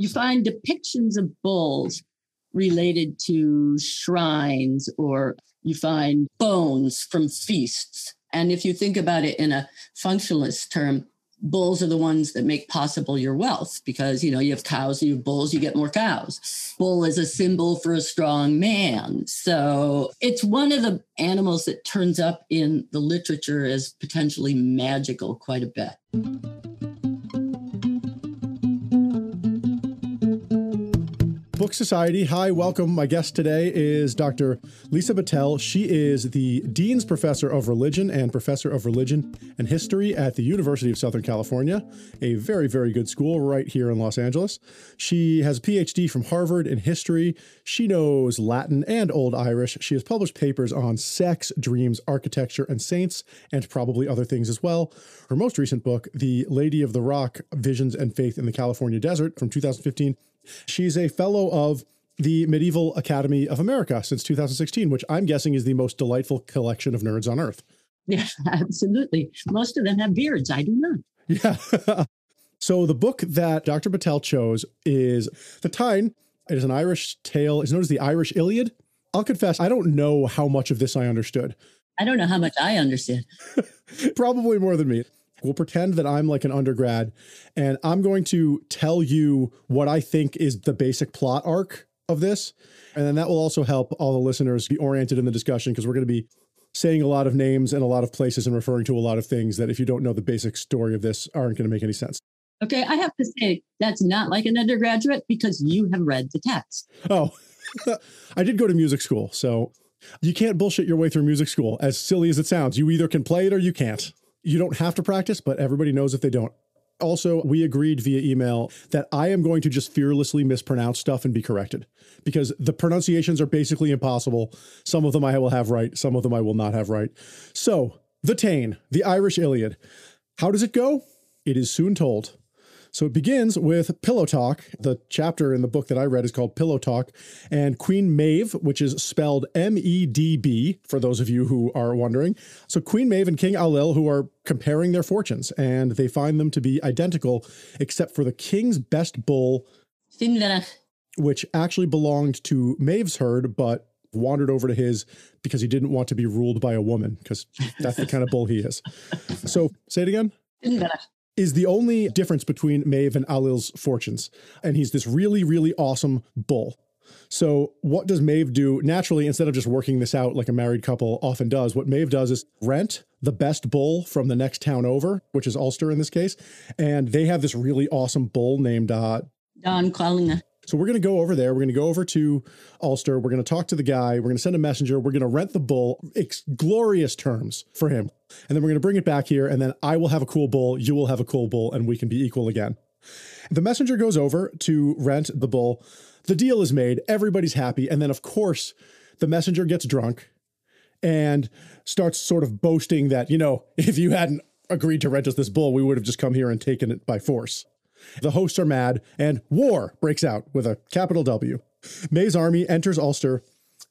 you find depictions of bulls related to shrines or you find bones from feasts. And if you think about it in a functionalist term, bulls are the ones that make possible your wealth because you know you have cows you have bulls you get more cows. Bull is a symbol for a strong man. So it's one of the animals that turns up in the literature as potentially magical quite a bit Book Society. Hi, welcome. My guest today is Dr. Lisa Bitel. She is the Dean's Professor of Religion and Professor of Religion and History at the University of Southern California, a very, very good school right here in Los Angeles. She has a PhD from Harvard in history. She knows Latin and Old Irish. She has published papers on sex, dreams, architecture, and saints, and probably other things as well. Her most recent book, The Lady of the Rock Visions and Faith in the California Desert from 2015, She's a fellow of the Medieval Academy of America since 2016, which I'm guessing is the most delightful collection of nerds on earth. Yeah, absolutely. Most of them have beards. I do not. Yeah. so the book that Dr. Bitel chose is The Táin. It is an Irish tale. It's known as the Irish Iliad. I'll confess, I don't know how much of this I understood. I don't know how much I understand. Probably more than me. We'll pretend that I'm like an undergrad and I'm going to tell you what I think is the basic plot arc of this. And then that will also help all the listeners be oriented in the discussion because we're going to be saying a lot of names and a lot of places and referring to a lot of things that if you don't know the basic story of this aren't going to make any sense. Okay, I have to say that's not like an undergraduate because you have read the text. Oh, I did go to music school, so you can't bullshit your way through music school. As silly as it sounds, you either can play it or you can't. You don't have to practice, but everybody knows if they don't. Also, we agreed via email that I am going to just fearlessly mispronounce stuff and be corrected because the pronunciations are basically impossible. Some of them I will have right, some of them I will not have right. So, the Táin, the Irish Iliad. How does it go? It is soon told. So it begins with Pillow Talk. The chapter in the book that I read is called Pillow Talk, and Queen Maeve, which is spelled M E D B, for those of you who are wondering. So Queen Maeve and King Ailill, who are comparing their fortunes, and they find them to be identical, except for the king's best bull, which actually belonged to Maeve's herd, but wandered over to his because he didn't want to be ruled by a woman, because that's the kind of bull he is. So say it again is the only difference between Maeve and Ailill's fortunes. And he's this really, really awesome bull. So, what does Maeve do? Naturally, instead of just working this out like a married couple often does, what Maeve does is rent the best bull from the next town over, which is Ulster in this case. And they have this really awesome bull named uh, Donn Cuailnge. So we're going to go over there. We're going to go over to Ulster. We're going to talk to the guy. We're going to send a messenger. We're going to rent the bull, ex- glorious terms for him. And then we're going to bring it back here. And then I will have a cool bull. You will have a cool bull, and we can be equal again. The messenger goes over to rent the bull. The deal is made. Everybody's happy. And then, of course, the messenger gets drunk and starts sort of boasting that, you know, if you hadn't agreed to rent us this bull, we would have just come here and taken it by force. The hosts are mad, and war breaks out with a capital W. Maeve's army enters Ulster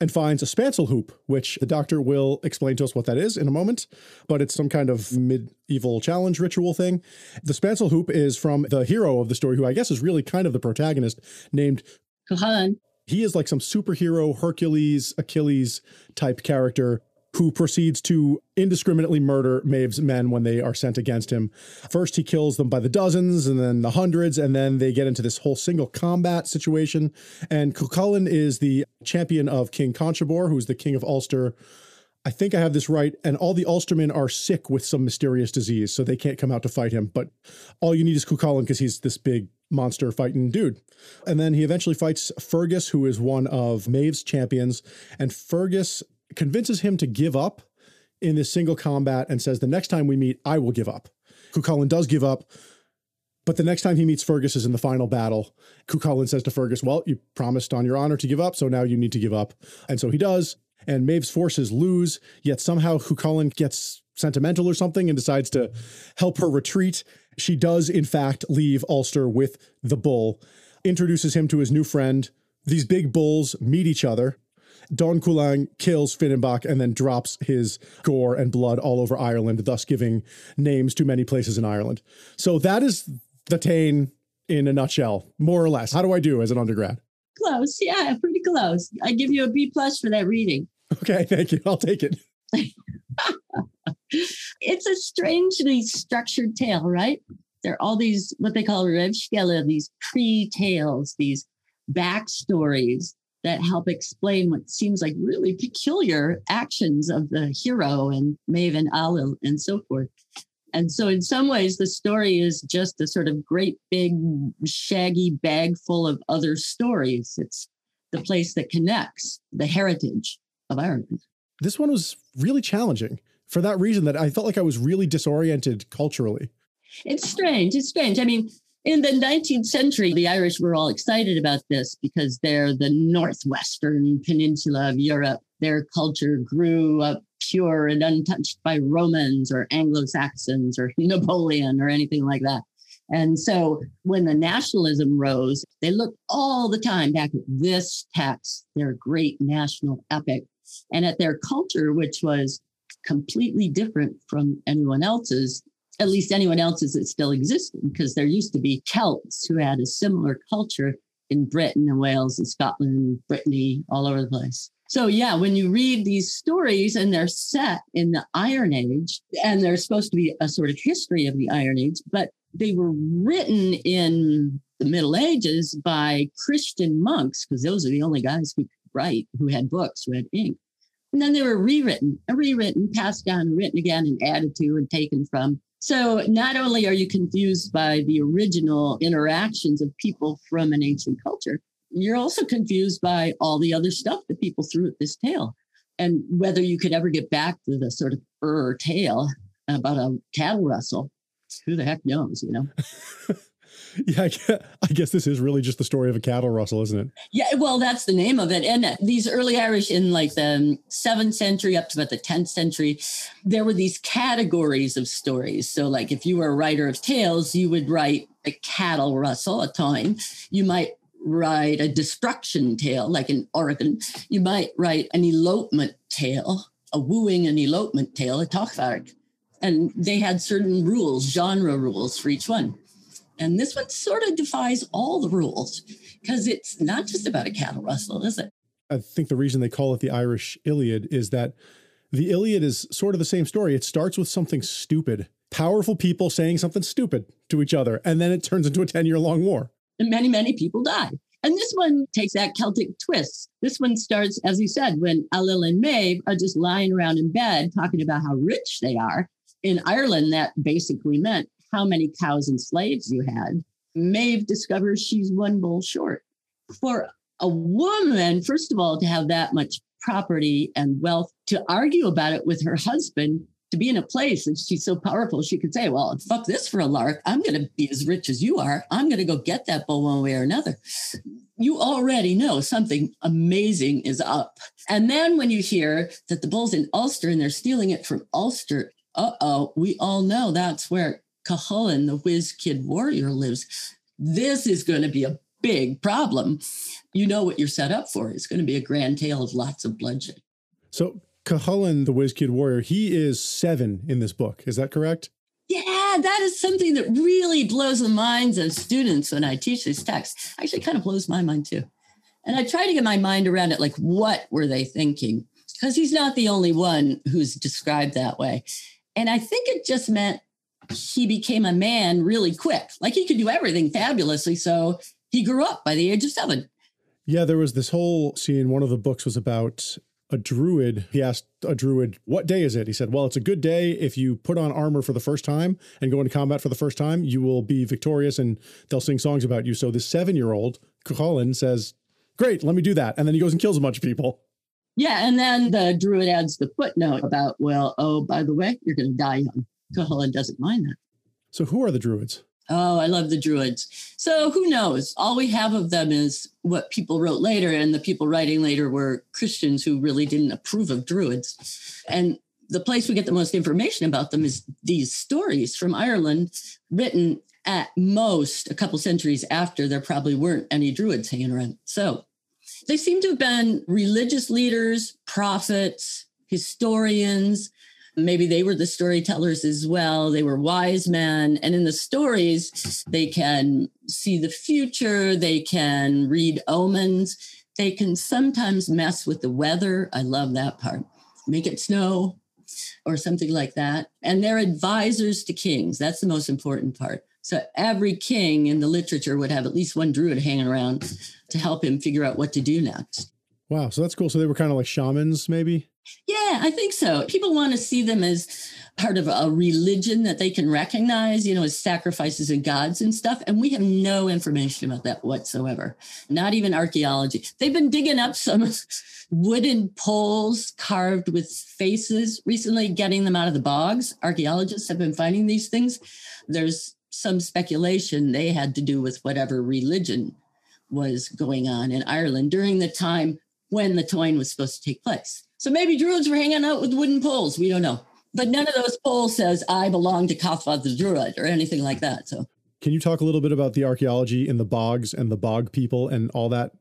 and finds a spancel hoop, which the doctor will explain to us what that is in a moment, but it's some kind of medieval challenge ritual thing. The spancel hoop is from the hero of the story, who I guess is really kind of the protagonist, named Cuchulainn. He is like some superhero Hercules, Achilles type character who proceeds to indiscriminately murder Maeve's men when they are sent against him. First, he kills them by the dozens and then the hundreds, and then they get into this whole single combat situation. And Cuchulainn is the champion of King Conchobar, who's the king of Ulster. I think I have this right, and all the Ulstermen are sick with some mysterious disease, so they can't come out to fight him. But all you need is Cuchulainn because he's this big monster fighting dude. And then he eventually fights Fergus, who is one of Maeve's champions. And Fergus convinces him to give up in this single combat and says, The next time we meet, I will give up. Cuchulainn does give up. But the next time he meets Fergus is in the final battle. Cuchulainn says to Fergus, Well, you promised on your honor to give up, so now you need to give up. And so he does. And Maeve's forces lose, yet somehow Cuchulainn gets sentimental or something and decides to help her retreat. She does, in fact, leave Ulster with the bull, introduces him to his new friend. These big bulls meet each other. Donn Cuailnge kills Finnbhennach and then drops his gore and blood all over Ireland, thus giving names to many places in Ireland. So that is the Táin in a nutshell, more or less. How do I do as an undergrad? Close. Yeah, pretty close. I give you a B plus for that reading. Okay, thank you. I'll take it. it's a strangely structured tale, right? There are all these what they call remscéla, these pre-tales, these backstories that help explain what seems like really peculiar actions of the hero and Maeve and Ailill and so forth. And so, in some ways, the story is just a sort of great big shaggy bag full of other stories. It's the place that connects the heritage of Ireland. This one was really challenging for that reason that I felt like I was really disoriented culturally. It's strange. It's strange. I mean, in the 19th century, the Irish were all excited about this because they're the northwestern peninsula of Europe. Their culture grew up pure and untouched by Romans or Anglo Saxons or Napoleon or anything like that. And so when the nationalism rose, they looked all the time back at this text, their great national epic, and at their culture, which was completely different from anyone else's at least anyone else's that still existed, because there used to be Celts who had a similar culture in Britain and Wales and Scotland, and Brittany, all over the place. So, yeah, when you read these stories and they're set in the Iron Age, and they're supposed to be a sort of history of the Iron Age, but they were written in the Middle Ages by Christian monks, because those are the only guys who could write, who had books, who had ink. And then they were rewritten, rewritten, passed down, written again, and added to and taken from so not only are you confused by the original interactions of people from an ancient culture, you're also confused by all the other stuff that people threw at this tale. And whether you could ever get back to the sort of er tale about a cattle rustle, who the heck knows, you know? Yeah, I guess this is really just the story of a cattle rustle, isn't it? Yeah, well, that's the name of it. And these early Irish in like the seventh century up to about the 10th century, there were these categories of stories. So, like if you were a writer of tales, you would write a cattle rustle, a táin. You might write a destruction tale, like in Oregon. You might write an elopement tale, a wooing and elopement tale, a tochmarc. And they had certain rules, genre rules for each one. And this one sort of defies all the rules because it's not just about a cattle rustle, is it? I think the reason they call it the Irish Iliad is that the Iliad is sort of the same story. It starts with something stupid, powerful people saying something stupid to each other, and then it turns into a 10 year long war. And many, many people die. And this one takes that Celtic twist. This one starts, as you said, when Ailill and Maeve are just lying around in bed talking about how rich they are. In Ireland, that basically meant how many cows and slaves you had, Maeve discovers she's one bull short. For a woman, first of all, to have that much property and wealth, to argue about it with her husband, to be in a place that she's so powerful, she could say, Well, fuck this for a lark. I'm going to be as rich as you are. I'm going to go get that bull one way or another. You already know something amazing is up. And then when you hear that the bull's in Ulster and they're stealing it from Ulster, uh oh, we all know that's where Cuchulainn, the whiz kid warrior, lives. This is going to be a big problem. You know what you're set up for. It's going to be a grand tale of lots of bloodshed. So Cuchulainn, the whiz kid warrior, he is seven in this book. Is that correct? Yeah, that is something that really blows the minds of students when I teach this text. Actually, kind of blows my mind too. And I try to get my mind around it like, what were they thinking? Because he's not the only one who's described that way. And I think it just meant he became a man really quick. Like he could do everything fabulously. So he grew up by the age of seven. Yeah, there was this whole scene. One of the books was about a druid. He asked a druid, What day is it? He said, Well, it's a good day. If you put on armor for the first time and go into combat for the first time, you will be victorious and they'll sing songs about you. So this seven year old, Colin, says, Great, let me do that. And then he goes and kills a bunch of people. Yeah. And then the druid adds the footnote about, Well, oh, by the way, you're going to die young. Cuchulainn doesn't mind that. So, who are the Druids? Oh, I love the Druids. So, who knows? All we have of them is what people wrote later, and the people writing later were Christians who really didn't approve of Druids. And the place we get the most information about them is these stories from Ireland, written at most a couple centuries after there probably weren't any Druids hanging around. So, they seem to have been religious leaders, prophets, historians, maybe they were the storytellers as well. They were wise men. And in the stories, they can see the future, they can read omens, they can sometimes mess with the weather. I love that part. Make it snow or something like that. And they're advisors to kings. That's the most important part. So every king in the literature would have at least one druid hanging around to help him figure out what to do next. Wow. So that's cool. So they were kind of like shamans, maybe? Yeah, I think so. People want to see them as part of a religion that they can recognize, you know, as sacrifices and gods and stuff. And we have no information about that whatsoever, not even archaeology. They've been digging up some wooden poles carved with faces recently, getting them out of the bogs. Archaeologists have been finding these things. There's some speculation they had to do with whatever religion was going on in Ireland during the time when the Táin was supposed to take place. So maybe druids were hanging out with wooden poles. We don't know. But none of those poles says I belong to Cathbad the Druid or anything like that. So can you talk a little bit about the archaeology in the bogs and the bog people and all that?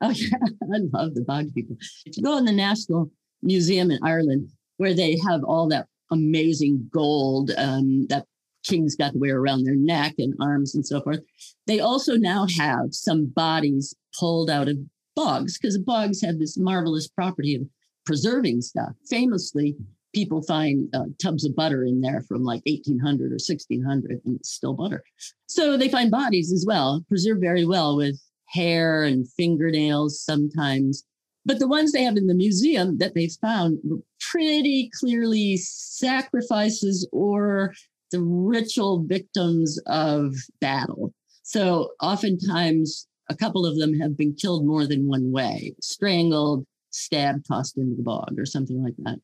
Oh yeah, I love the bog people. If you go in the National Museum in Ireland, where they have all that amazing gold um, that kings got to wear around their neck and arms and so forth, they also now have some bodies pulled out of bogs because bogs have this marvelous property of preserving stuff. Famously, people find uh, tubs of butter in there from like 1800 or 1600 and it's still butter. So they find bodies as well, preserved very well with hair and fingernails sometimes. But the ones they have in the museum that they found were pretty clearly sacrifices or the ritual victims of battle. So oftentimes a couple of them have been killed more than one way, strangled, stabbed, tossed into the bog, or something like that.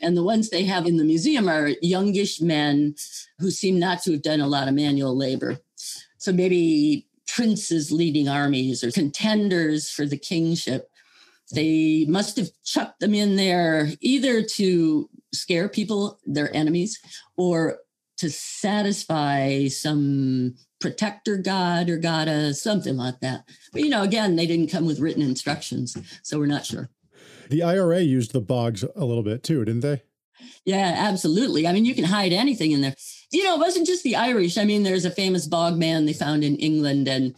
And the ones they have in the museum are youngish men who seem not to have done a lot of manual labor. So maybe princes leading armies or contenders for the kingship. They must have chucked them in there either to scare people, their enemies, or to satisfy some protector god or goddess, something like that. But you know, again, they didn't come with written instructions, so we're not sure. The IRA used the bogs a little bit too, didn't they? Yeah, absolutely. I mean, you can hide anything in there. You know, it wasn't just the Irish. I mean, there's a famous bog man they found in England, and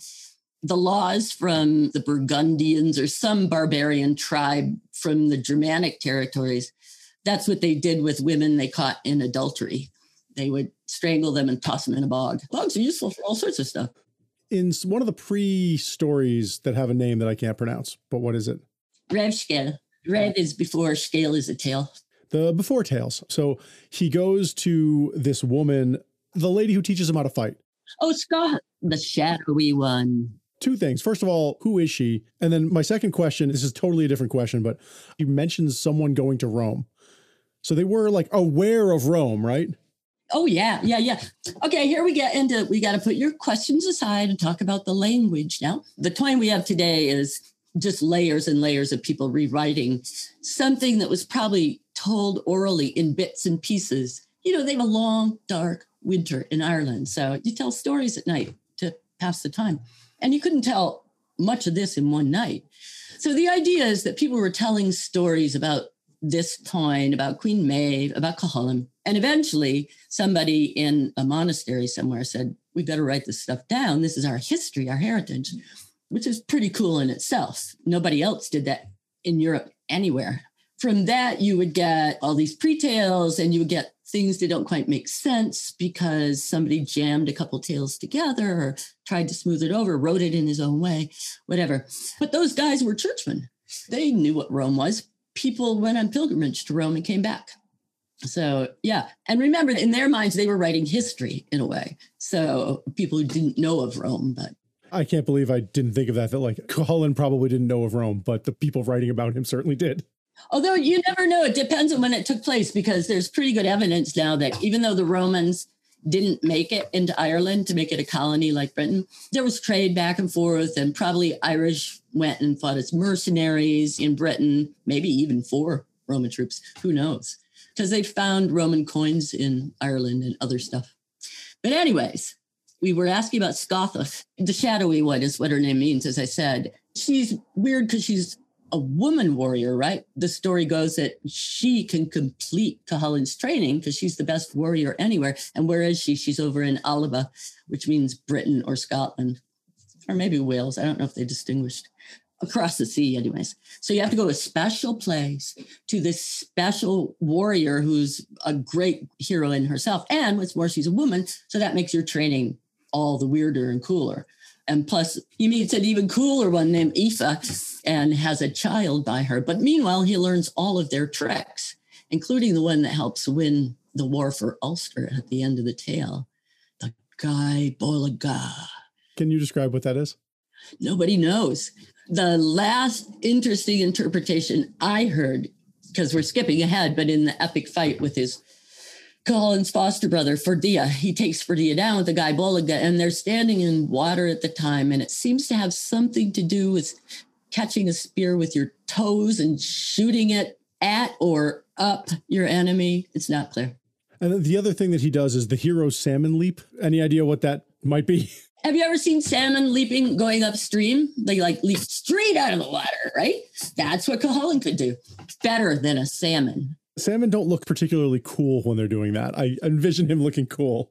the laws from the Burgundians or some barbarian tribe from the Germanic territories. That's what they did with women they caught in adultery. They would strangle them and toss them in a bog. Bogs are useful for all sorts of stuff. In one of the pre stories that have a name that I can't pronounce, but what is it? remscéla. Red is before, scale is a tail. The before tales. So he goes to this woman, the lady who teaches him how to fight. Oh, Scott, the shadowy one. Two things. First of all, who is she? And then my second question this is totally a different question, but you mentioned someone going to Rome. So they were like aware of Rome, right? Oh yeah, yeah, yeah. Okay, here we get into we got to put your questions aside and talk about the language now. The Táin we have today is just layers and layers of people rewriting something that was probably told orally in bits and pieces. You know, they have a long, dark winter in Ireland. So you tell stories at night to pass the time. And you couldn't tell much of this in one night. So the idea is that people were telling stories about this Táin, about Queen Maeve, about Cuchulainn. And eventually somebody in a monastery somewhere said, we better write this stuff down. This is our history, our heritage which is pretty cool in itself. Nobody else did that in Europe anywhere. From that, you would get all these pre-tales and you would get things that don't quite make sense because somebody jammed a couple tales together or tried to smooth it over, wrote it in his own way, whatever. But those guys were churchmen. They knew what Rome was. People went on pilgrimage to Rome and came back. So, yeah. And remember, in their minds, they were writing history in a way. So, people who didn't know of Rome, but I can't believe I didn't think of that. That like Cullen probably didn't know of Rome, but the people writing about him certainly did. Although you never know, it depends on when it took place because there's pretty good evidence now that even though the Romans didn't make it into Ireland to make it a colony like Britain, there was trade back and forth, and probably Irish went and fought as mercenaries in Britain, maybe even for Roman troops. Who knows? Because they found Roman coins in Ireland and other stuff. But, anyways, we were asking about Scáthach. The shadowy one is what her name means, as I said. She's weird because she's a woman warrior, right? The story goes that she can complete Cuchulain's training because she's the best warrior anywhere. And where is she? She's over in Alba, which means Britain or Scotland, or maybe Wales. I don't know if they distinguished across the sea, anyways. So you have to go to a special place to this special warrior who's a great hero in herself. And what's more, she's a woman. So that makes your training all the weirder and cooler. And plus, he meets an even cooler one named Aoife and has a child by her. But meanwhile, he learns all of their tricks, including the one that helps win the war for Ulster at the end of the tale the Gáe Bolga. Can you describe what that is? Nobody knows. The last interesting interpretation I heard, because we're skipping ahead, but in the epic fight with his Cuchulain's foster brother, Ferdia. He takes Ferdia down with the Gáe Bolga, and they're standing in water at the time. And it seems to have something to do with catching a spear with your toes and shooting it at or up your enemy. It's not clear. And the other thing that he does is the hero salmon leap. Any idea what that might be? Have you ever seen salmon leaping going upstream? They like leap straight out of the water, right? That's what Cuchulain could do. Better than a salmon. Salmon don't look particularly cool when they're doing that. I envision him looking cool.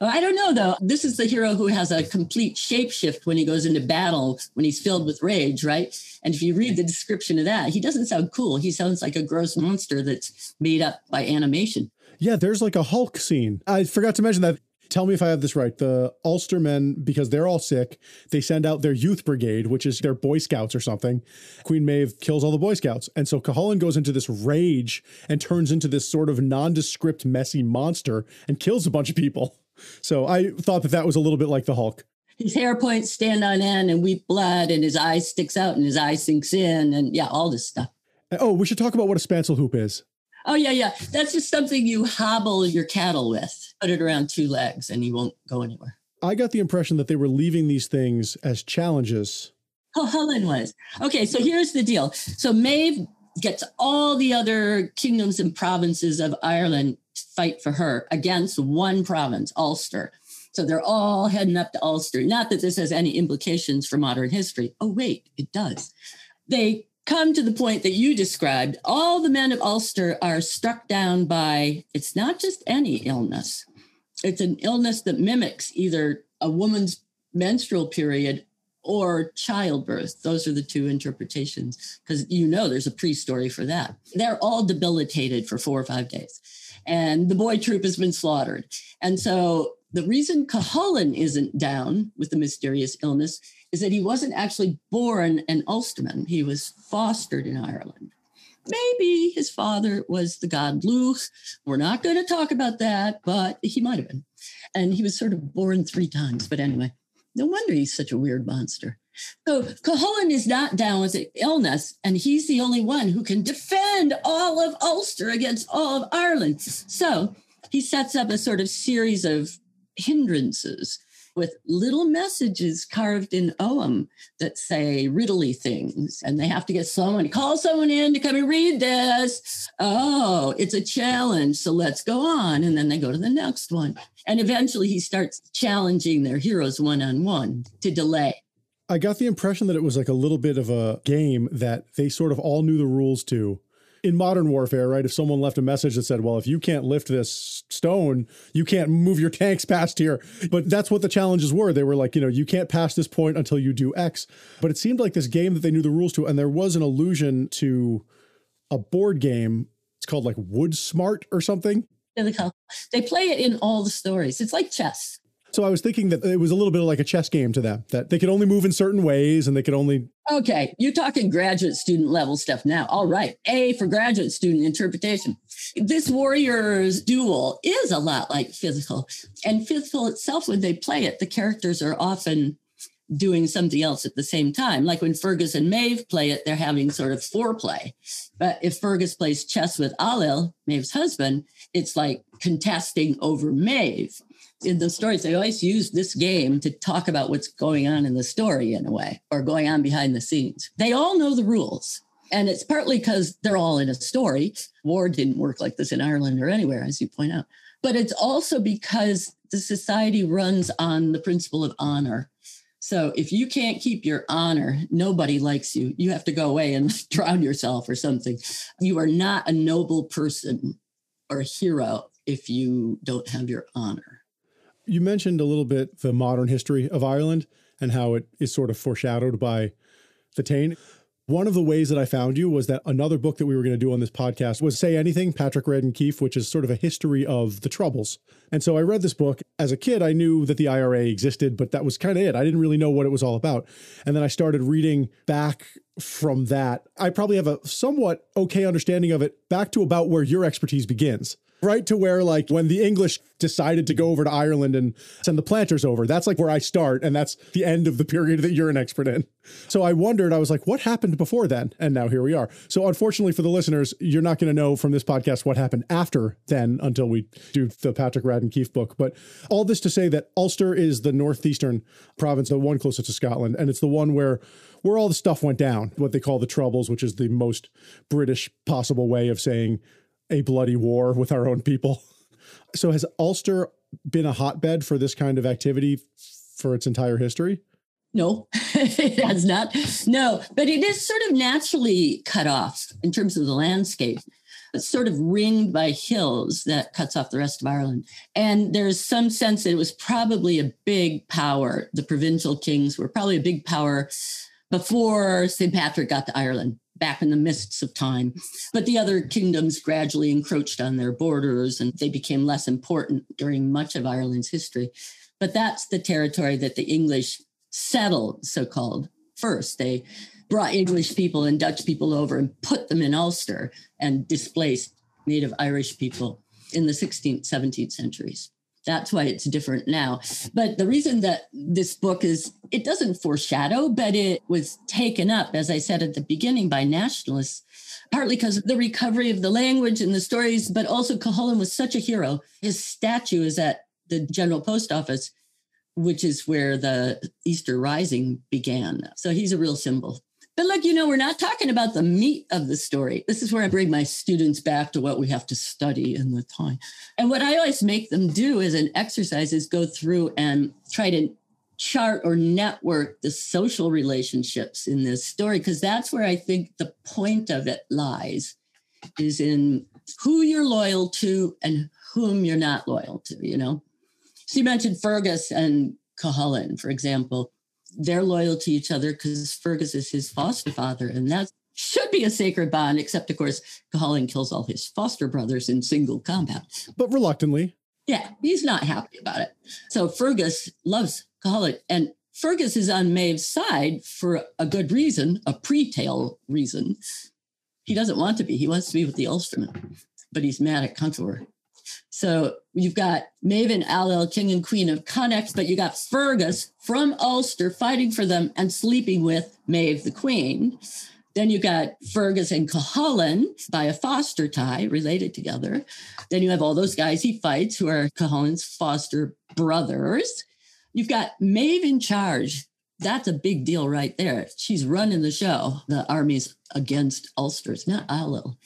Well, I don't know though. This is the hero who has a complete shapeshift when he goes into battle, when he's filled with rage, right? And if you read the description of that, he doesn't sound cool. He sounds like a gross monster that's made up by animation. Yeah, there's like a Hulk scene. I forgot to mention that tell me if I have this right. The Ulstermen, because they're all sick, they send out their youth brigade, which is their Boy Scouts or something. Queen Maeve kills all the Boy Scouts. And so Cuchulain goes into this rage and turns into this sort of nondescript, messy monster and kills a bunch of people. So I thought that that was a little bit like the Hulk. His hair points stand on end and weep blood, and his eye sticks out and his eye sinks in, and yeah, all this stuff. Oh, we should talk about what a spancel hoop is. Oh, yeah, yeah. That's just something you hobble your cattle with. Put it around two legs and you won't go anywhere. I got the impression that they were leaving these things as challenges. Oh, Helen was. Okay, so here's the deal. So Maeve gets all the other kingdoms and provinces of Ireland to fight for her against one province, Ulster. So they're all heading up to Ulster. Not that this has any implications for modern history. Oh, wait, it does. They come to the point that you described, all the men of Ulster are struck down by it's not just any illness, it's an illness that mimics either a woman's menstrual period or childbirth. Those are the two interpretations, because you know there's a pre story for that. They're all debilitated for four or five days. And the boy troop has been slaughtered. And so the reason Cuchulain isn't down with the mysterious illness is that he wasn't actually born an Ulsterman. He was fostered in Ireland. Maybe his father was the god Lugh. We're not going to talk about that, but he might have been. And he was sort of born three times. But anyway, no wonder he's such a weird monster. So Cuchulain is not down with illness, and he's the only one who can defend all of Ulster against all of Ireland. So he sets up a sort of series of hindrances with little messages carved in Ogham that say riddly things. And they have to get someone, call someone in to come and read this. Oh, it's a challenge. So let's go on. And then they go to the next one. And eventually he starts challenging their heroes one on one to delay. I got the impression that it was like a little bit of a game that they sort of all knew the rules to in modern warfare, right? If someone left a message that said, well, if you can't lift this stone, you can't move your tanks past here. But that's what the challenges were. They were like, you know, you can't pass this point until you do X. But it seemed like this game that they knew the rules to. And there was an allusion to a board game. It's called like Wood Smart or something. They play it in all the stories. It's like chess. So I was thinking that it was a little bit like a chess game to them, that they could only move in certain ways and they could only. Okay, you're talking graduate student level stuff now. All right, A for graduate student interpretation. This Warriors duel is a lot like fidchell. And fidchell itself, when they play it, the characters are often doing something else at the same time. Like when Fergus and Maeve play it, they're having sort of foreplay. But if Fergus plays chess with Ailill, Maeve's husband, it's like contesting over Maeve in the stories, they always use this game to talk about what's going on in the story in a way or going on behind the scenes. They all know the rules. And it's partly because they're all in a story. War didn't work like this in Ireland or anywhere, as you point out. But it's also because the society runs on the principle of honor. So if you can't keep your honor, nobody likes you. You have to go away and drown yourself or something. You are not a noble person or a hero if you don't have your honor. You mentioned a little bit the modern history of Ireland and how it is sort of foreshadowed by the Táin. One of the ways that I found you was that another book that we were going to do on this podcast was Say Anything, Patrick Radden Keefe, which is sort of a history of the Troubles. And so I read this book. As a kid, I knew that the IRA existed, but that was kind of it. I didn't really know what it was all about. And then I started reading back from that. I probably have a somewhat okay understanding of it back to about where your expertise begins right to where like when the English decided to go over to Ireland and send the planters over, that's like where I start. And that's the end of the period that you're an expert in. So I wondered, I was like, what happened before then? And now here we are. So unfortunately for the listeners, you're not going to know from this podcast what happened after then until we do the Patrick Radden Keefe book. But all this to say that Ulster is the northeastern province, the one closest to Scotland. And it's the one where where all the stuff went down, what they call the Troubles, which is the most British possible way of saying a bloody war with our own people. So has Ulster been a hotbed for this kind of activity for its entire history? No, it has not. No, but it is sort of naturally cut off in terms of the landscape. It's sort of ringed by hills that cuts off the rest of Ireland. And there's some sense that it was probably a big power. The provincial kings were probably a big power before St. Patrick got to Ireland back in the mists of time. But the other kingdoms gradually encroached on their borders and they became less important during much of Ireland's history. But that's the territory that the English settled, so called, first. They brought English people and Dutch people over and put them in Ulster and displaced native Irish people in the 16th, 17th centuries. That's why it's different now. But the reason that this book is, it doesn't foreshadow, but it was taken up, as I said at the beginning, by nationalists, partly because of the recovery of the language and the stories, but also Cuchulainn was such a hero. His statue is at the General Post Office, which is where the Easter Rising began. So he's a real symbol. But look, you know, we're not talking about the meat of the story. This is where I bring my students back to what we have to study in the Táin. And what I always make them do as an exercise is go through and try to chart or network the social relationships in this story, because that's where I think the point of it lies, is in who you're loyal to and whom you're not loyal to, you know? So you mentioned Fergus and Cuchulainn, for example they're loyal to each other because Fergus is his foster father, and that should be a sacred bond. Except, of course, Cuchulainn kills all his foster brothers in single combat, but reluctantly. Yeah, he's not happy about it. So Fergus loves Cuchulainn, and Fergus is on Maeve's side for a good reason, a pre-tale reason. He doesn't want to be. He wants to be with the Ulstermen, but he's mad at Conchobar. So you've got Maven, Ailill, King and Queen of Connacht, but you got Fergus from Ulster fighting for them and sleeping with Maeve the Queen. Then you got Fergus and Cuchulainn by a foster tie related together. Then you have all those guys he fights who are Cuchulainn's foster brothers. You've got Maeve in charge. That's a big deal right there. She's running the show. The army's against Ulster's, not Ailill.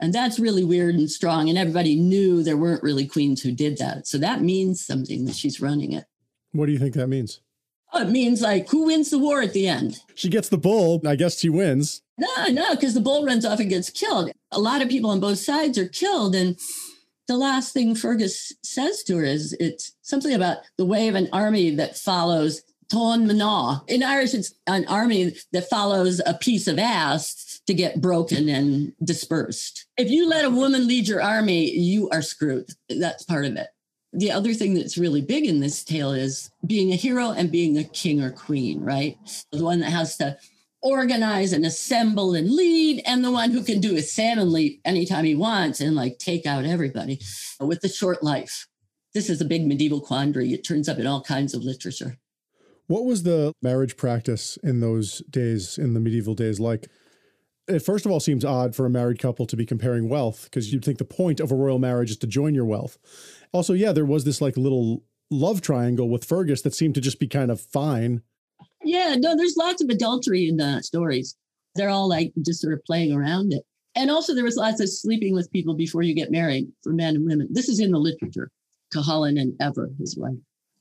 And that's really weird and strong. And everybody knew there weren't really queens who did that. So that means something that she's running it. What do you think that means? Oh, it means like who wins the war at the end? She gets the bull. I guess she wins. No, no, because the bull runs off and gets killed. A lot of people on both sides are killed. And the last thing Fergus says to her is it's something about the way of an army that follows Ton Manaw. In Irish, it's an army that follows a piece of ass to get broken and dispersed. If you let a woman lead your army, you are screwed. That's part of it. The other thing that's really big in this tale is being a hero and being a king or queen, right? The one that has to organize and assemble and lead, and the one who can do a salmon leap anytime he wants and like take out everybody with the short life. This is a big medieval quandary. It turns up in all kinds of literature. What was the marriage practice in those days, in the medieval days, like? It first of all seems odd for a married couple to be comparing wealth because you'd think the point of a royal marriage is to join your wealth. Also, yeah, there was this like little love triangle with Fergus that seemed to just be kind of fine. Yeah, no, there's lots of adultery in the stories. They're all like just sort of playing around it. And also, there was lots of sleeping with people before you get married for men and women. This is in the literature. Cuchulainn and Emer, his wife.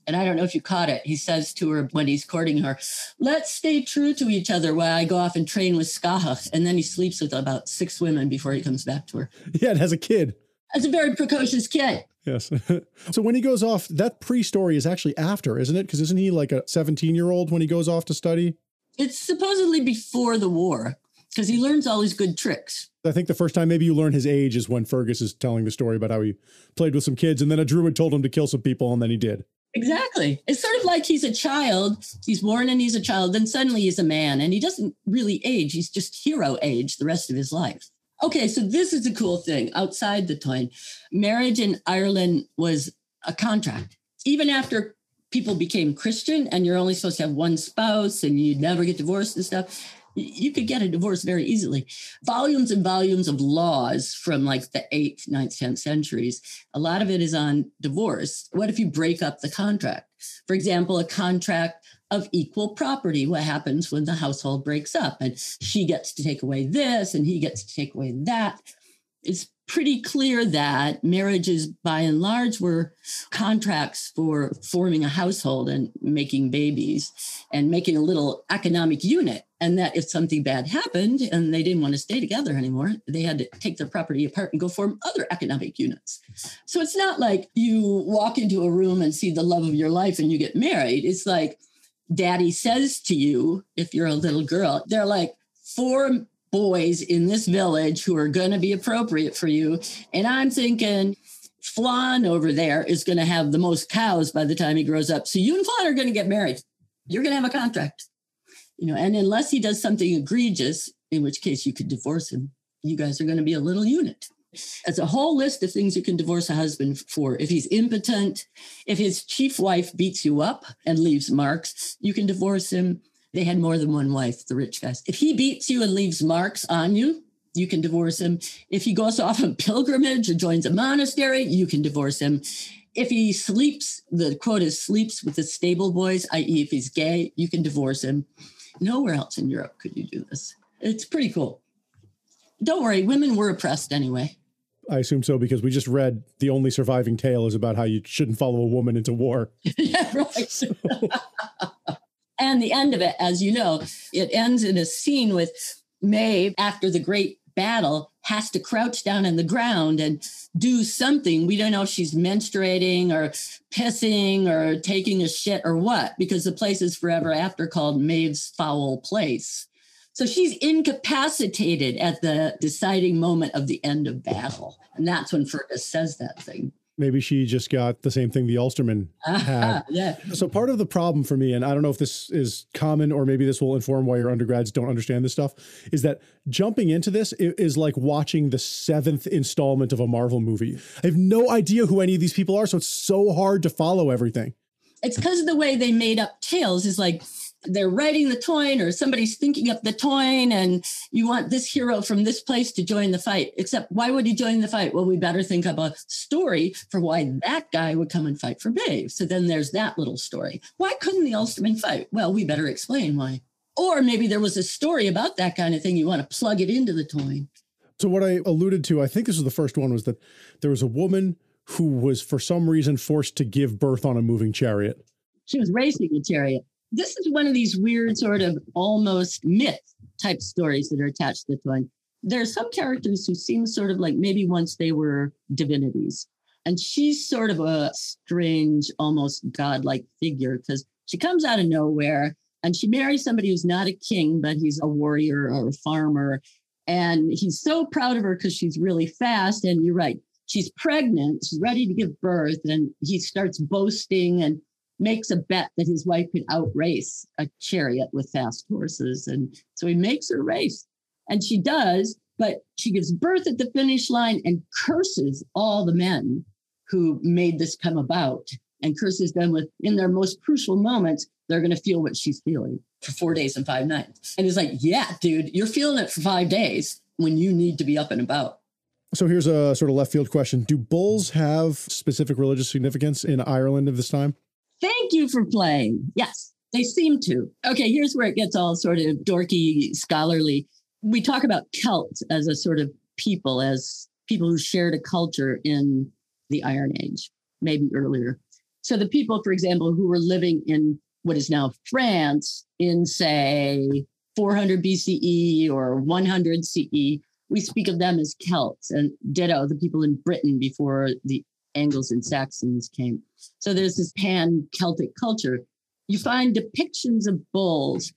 And I don't know if you caught it. He says to her when he's courting her, let's stay true to each other while I go off and train with Scáthach. And then he sleeps with about six women before he comes back to her. Yeah, and has a kid. As a very precocious kid. Yes. so when he goes off, that pre story is actually after, isn't it? Because isn't he like a 17 year old when he goes off to study? It's supposedly before the war because he learns all these good tricks. I think the first time maybe you learn his age is when Fergus is telling the story about how he played with some kids and then a druid told him to kill some people and then he did. Exactly. It's sort of like he's a child. He's born and he's a child. Then suddenly he's a man and he doesn't really age. He's just hero age the rest of his life. Okay, so this is a cool thing outside the Táin. Marriage in Ireland was a contract. Even after people became Christian and you're only supposed to have one spouse and you never get divorced and stuff, you could get a divorce very easily. Volumes and volumes of laws from like the 8th, 9th, 10th centuries. A lot of it is on divorce. What if you break up the contract? For example, a contract of equal property. What happens when the household breaks up and she gets to take away this and he gets to take away that? It's pretty clear that marriages, by and large, were contracts for forming a household and making babies and making a little economic unit. And that if something bad happened and they didn't want to stay together anymore, they had to take their property apart and go form other economic units. So it's not like you walk into a room and see the love of your life and you get married. It's like daddy says to you, if you're a little girl, they're like, four boys in this village who are going to be appropriate for you. And I'm thinking, Flan over there is going to have the most cows by the time he grows up. So you and Flan are going to get married. You're going to have a contract. You know, and unless he does something egregious, in which case you could divorce him, you guys are going to be a little unit. It's a whole list of things you can divorce a husband for. If he's impotent, if his chief wife beats you up and leaves marks, you can divorce him. They had more than one wife, the rich guys. If he beats you and leaves marks on you, you can divorce him. If he goes off on pilgrimage or joins a monastery, you can divorce him. If he sleeps, the quote is sleeps with the stable boys, i.e., if he's gay, you can divorce him. Nowhere else in Europe could you do this. It's pretty cool. Don't worry, women were oppressed anyway. I assume so because we just read the only surviving tale is about how you shouldn't follow a woman into war. yeah, right. And the end of it, as you know, it ends in a scene with Maeve after the great battle has to crouch down in the ground and do something. We don't know if she's menstruating or pissing or taking a shit or what, because the place is forever after called Maeve's Foul Place. So she's incapacitated at the deciding moment of the end of battle. And that's when Fergus says that thing. Maybe she just got the same thing the Ulsterman had. yeah. So part of the problem for me, and I don't know if this is common or maybe this will inform why your undergrads don't understand this stuff, is that jumping into this is like watching the seventh installment of a Marvel movie. I have no idea who any of these people are, so it's so hard to follow everything. It's because of the way they made up tales. Is like they're writing the Táin or somebody's thinking up the Táin and you want this hero from this place to join the fight. Except why would he join the fight? Well, we better think of a story for why that guy would come and fight for Maeve So then there's that little story. Why couldn't the ulsterman fight? Well, we better explain why. Or maybe there was a story about that kind of thing. You want to plug it into the Táin. So what I alluded to, I think this was the first one, was that there was a woman who was for some reason forced to give birth on a moving chariot. She was racing a chariot this is one of these weird sort of almost myth type stories that are attached to the Táin. There are some characters who seem sort of like maybe once they were divinities. And she's sort of a strange, almost godlike figure because she comes out of nowhere and she marries somebody who's not a king, but he's a warrior or a farmer. And he's so proud of her because she's really fast. And you're right, she's pregnant, she's ready to give birth. And he starts boasting and makes a bet that his wife could outrace a chariot with fast horses. And so he makes her race. And she does, but she gives birth at the finish line and curses all the men who made this come about and curses them with, in their most crucial moments, they're going to feel what she's feeling for four days and five nights. And he's like, yeah, dude, you're feeling it for five days when you need to be up and about. So here's a sort of left field question Do bulls have specific religious significance in Ireland of this time? You for playing. Yes, they seem to. Okay, here's where it gets all sort of dorky, scholarly. We talk about Celts as a sort of people, as people who shared a culture in the Iron Age, maybe earlier. So the people, for example, who were living in what is now France in, say, 400 BCE or 100 CE, we speak of them as Celts, and ditto the people in Britain before the Angles and Saxons came. So there's this pan Celtic culture. You find depictions of bulls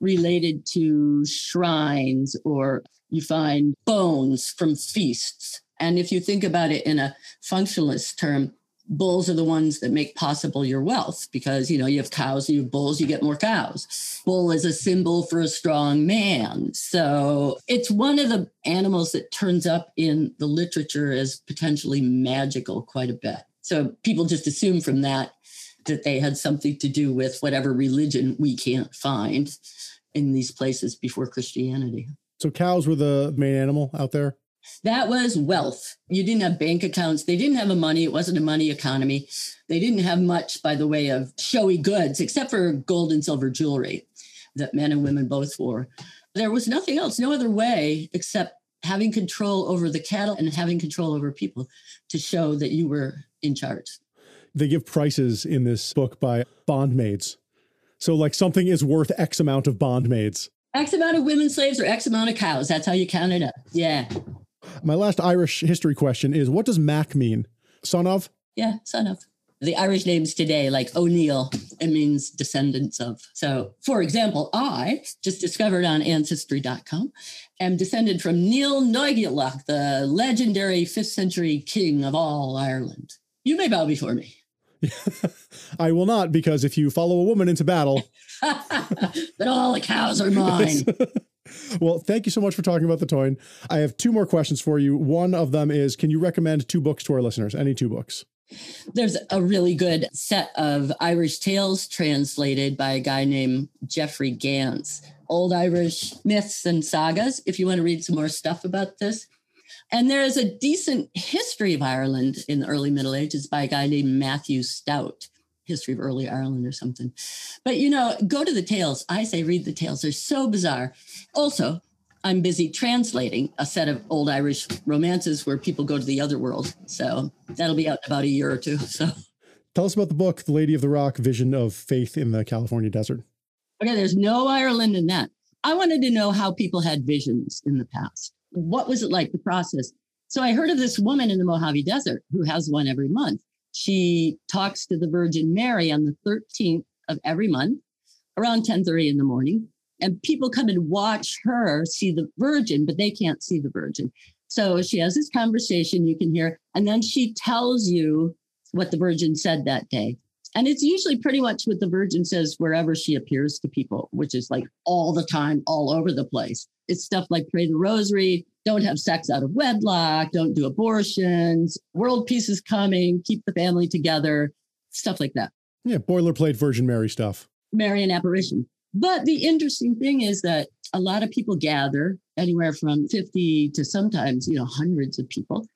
related to shrines, or you find bones from feasts. And if you think about it in a functionalist term, bulls are the ones that make possible your wealth because you know you have cows you have bulls you get more cows. Bull is a symbol for a strong man. So it's one of the animals that turns up in the literature as potentially magical quite a bit. So people just assume from that that they had something to do with whatever religion we can't find in these places before christianity. So cows were the main animal out there that was wealth. You didn't have bank accounts. They didn't have a money. It wasn't a money economy. They didn't have much by the way of showy goods, except for gold and silver jewelry that men and women both wore. There was nothing else, no other way except having control over the cattle and having control over people to show that you were in charge. They give prices in this book by bondmaids. So, like, something is worth X amount of bondmaids. X amount of women slaves or X amount of cows. That's how you count it up. Yeah. My last Irish history question is what does Mac mean? Son of? Yeah, son of. The Irish names today, like O'Neill, it means descendants of. So, for example, I just discovered on Ancestry.com am descended from Niall Noígíallach, the legendary fifth century king of all Ireland. You may bow before me. I will not, because if you follow a woman into battle, then all the cows are mine. Well, thank you so much for talking about the Táin. I have two more questions for you. One of them is Can you recommend two books to our listeners? Any two books? There's a really good set of Irish tales translated by a guy named Jeffrey Gantz, Old Irish myths and sagas, if you want to read some more stuff about this. And there is a decent history of Ireland in the early Middle Ages by a guy named Matthew Stout history of early Ireland or something. But you know, go to the tales. I say read the tales. They're so bizarre. Also, I'm busy translating a set of old Irish romances where people go to the other world. So that'll be out in about a year or two. So tell us about the book, The Lady of the Rock Vision of Faith in the California Desert. Okay, there's no Ireland in that. I wanted to know how people had visions in the past. What was it like, the process? So I heard of this woman in the Mojave Desert who has one every month. She talks to the Virgin Mary on the 13th of every month around 10:30 in the morning. And people come and watch her see the Virgin, but they can't see the Virgin. So she has this conversation you can hear, and then she tells you what the Virgin said that day. And it's usually pretty much what the Virgin says wherever she appears to people, which is like all the time, all over the place. It's stuff like pray the rosary, don't have sex out of wedlock, don't do abortions, world peace is coming, keep the family together, stuff like that. Yeah, boilerplate Virgin Mary stuff. Marian apparition. But the interesting thing is that a lot of people gather, anywhere from 50 to sometimes, you know, hundreds of people,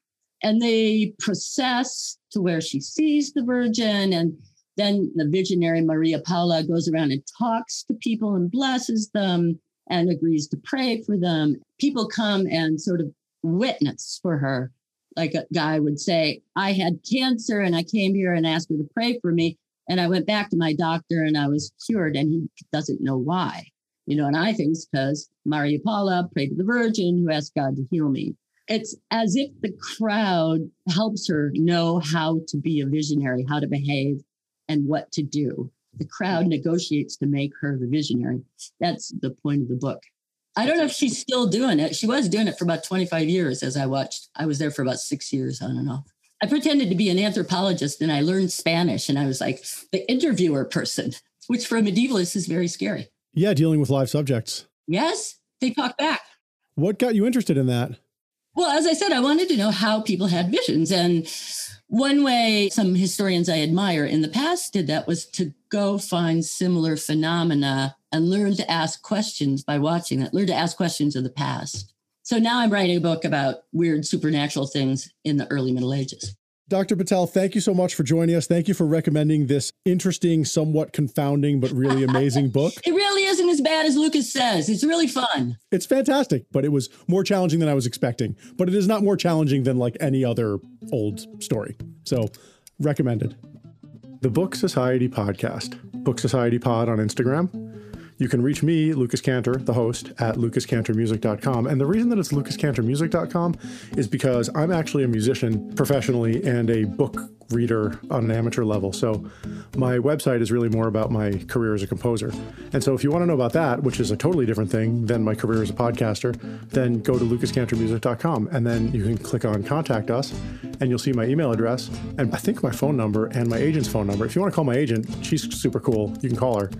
and they process to where she sees the Virgin. And then the visionary Maria Paula goes around and talks to people and blesses them and agrees to pray for them. People come and sort of witness for her. Like a guy would say, I had cancer and I came here and asked her to pray for me. And I went back to my doctor and I was cured, and he doesn't know why. You know, and I think it's because Maria Paula prayed to the Virgin who asked God to heal me. It's as if the crowd helps her know how to be a visionary, how to behave, and what to do the crowd negotiates to make her the visionary. That's the point of the book. I don't know if she's still doing it. She was doing it for about 25 years as I watched. I was there for about six years on and off. I pretended to be an anthropologist and I learned Spanish and I was like the interviewer person, which for a medievalist is very scary. Yeah, dealing with live subjects. Yes, they talk back. What got you interested in that? Well, as I said, I wanted to know how people had visions. And one way some historians I admire in the past did that was to go find similar phenomena and learn to ask questions by watching it, learn to ask questions of the past. So now I'm writing a book about weird supernatural things in the early Middle Ages. Dr. Bitel, thank you so much for joining us. Thank you for recommending this interesting, somewhat confounding, but really amazing book. it really isn't as bad as Lucas says. It's really fun. It's fantastic, but it was more challenging than I was expecting. But it is not more challenging than like any other old story. So, recommended. the Book Society Podcast, Book Society Pod on Instagram. You can reach me, Lucas Cantor, the host, at lucascantormusic.com. And the reason that it's lucascantormusic.com is because I'm actually a musician professionally and a book reader on an amateur level. So my website is really more about my career as a composer. And so if you want to know about that, which is a totally different thing than my career as a podcaster, then go to lucascantormusic.com and then you can click on contact us and you'll see my email address and I think my phone number and my agent's phone number. If you want to call my agent, she's super cool. You can call her,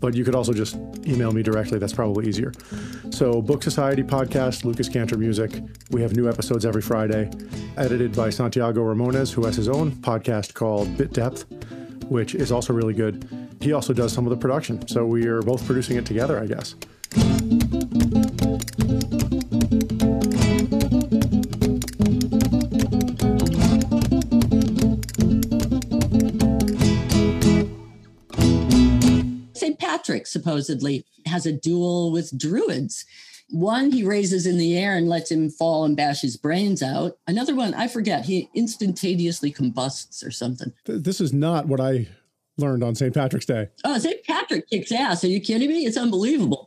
but you could also just email me directly. That's probably easier. So Book Society podcast, Lucas Cantor Music. We have new episodes every Friday, edited by Santiago Ramones, who has his own podcast called Bit Depth, which is also really good. He also does some of the production. So we are both producing it together, I guess. St. Patrick supposedly has a duel with druids. One he raises in the air and lets him fall and bash his brains out. Another one, I forget, he instantaneously combusts or something. This is not what I learned on St. Patrick's Day. Oh, St. Patrick kicks ass. Are you kidding me? It's unbelievable.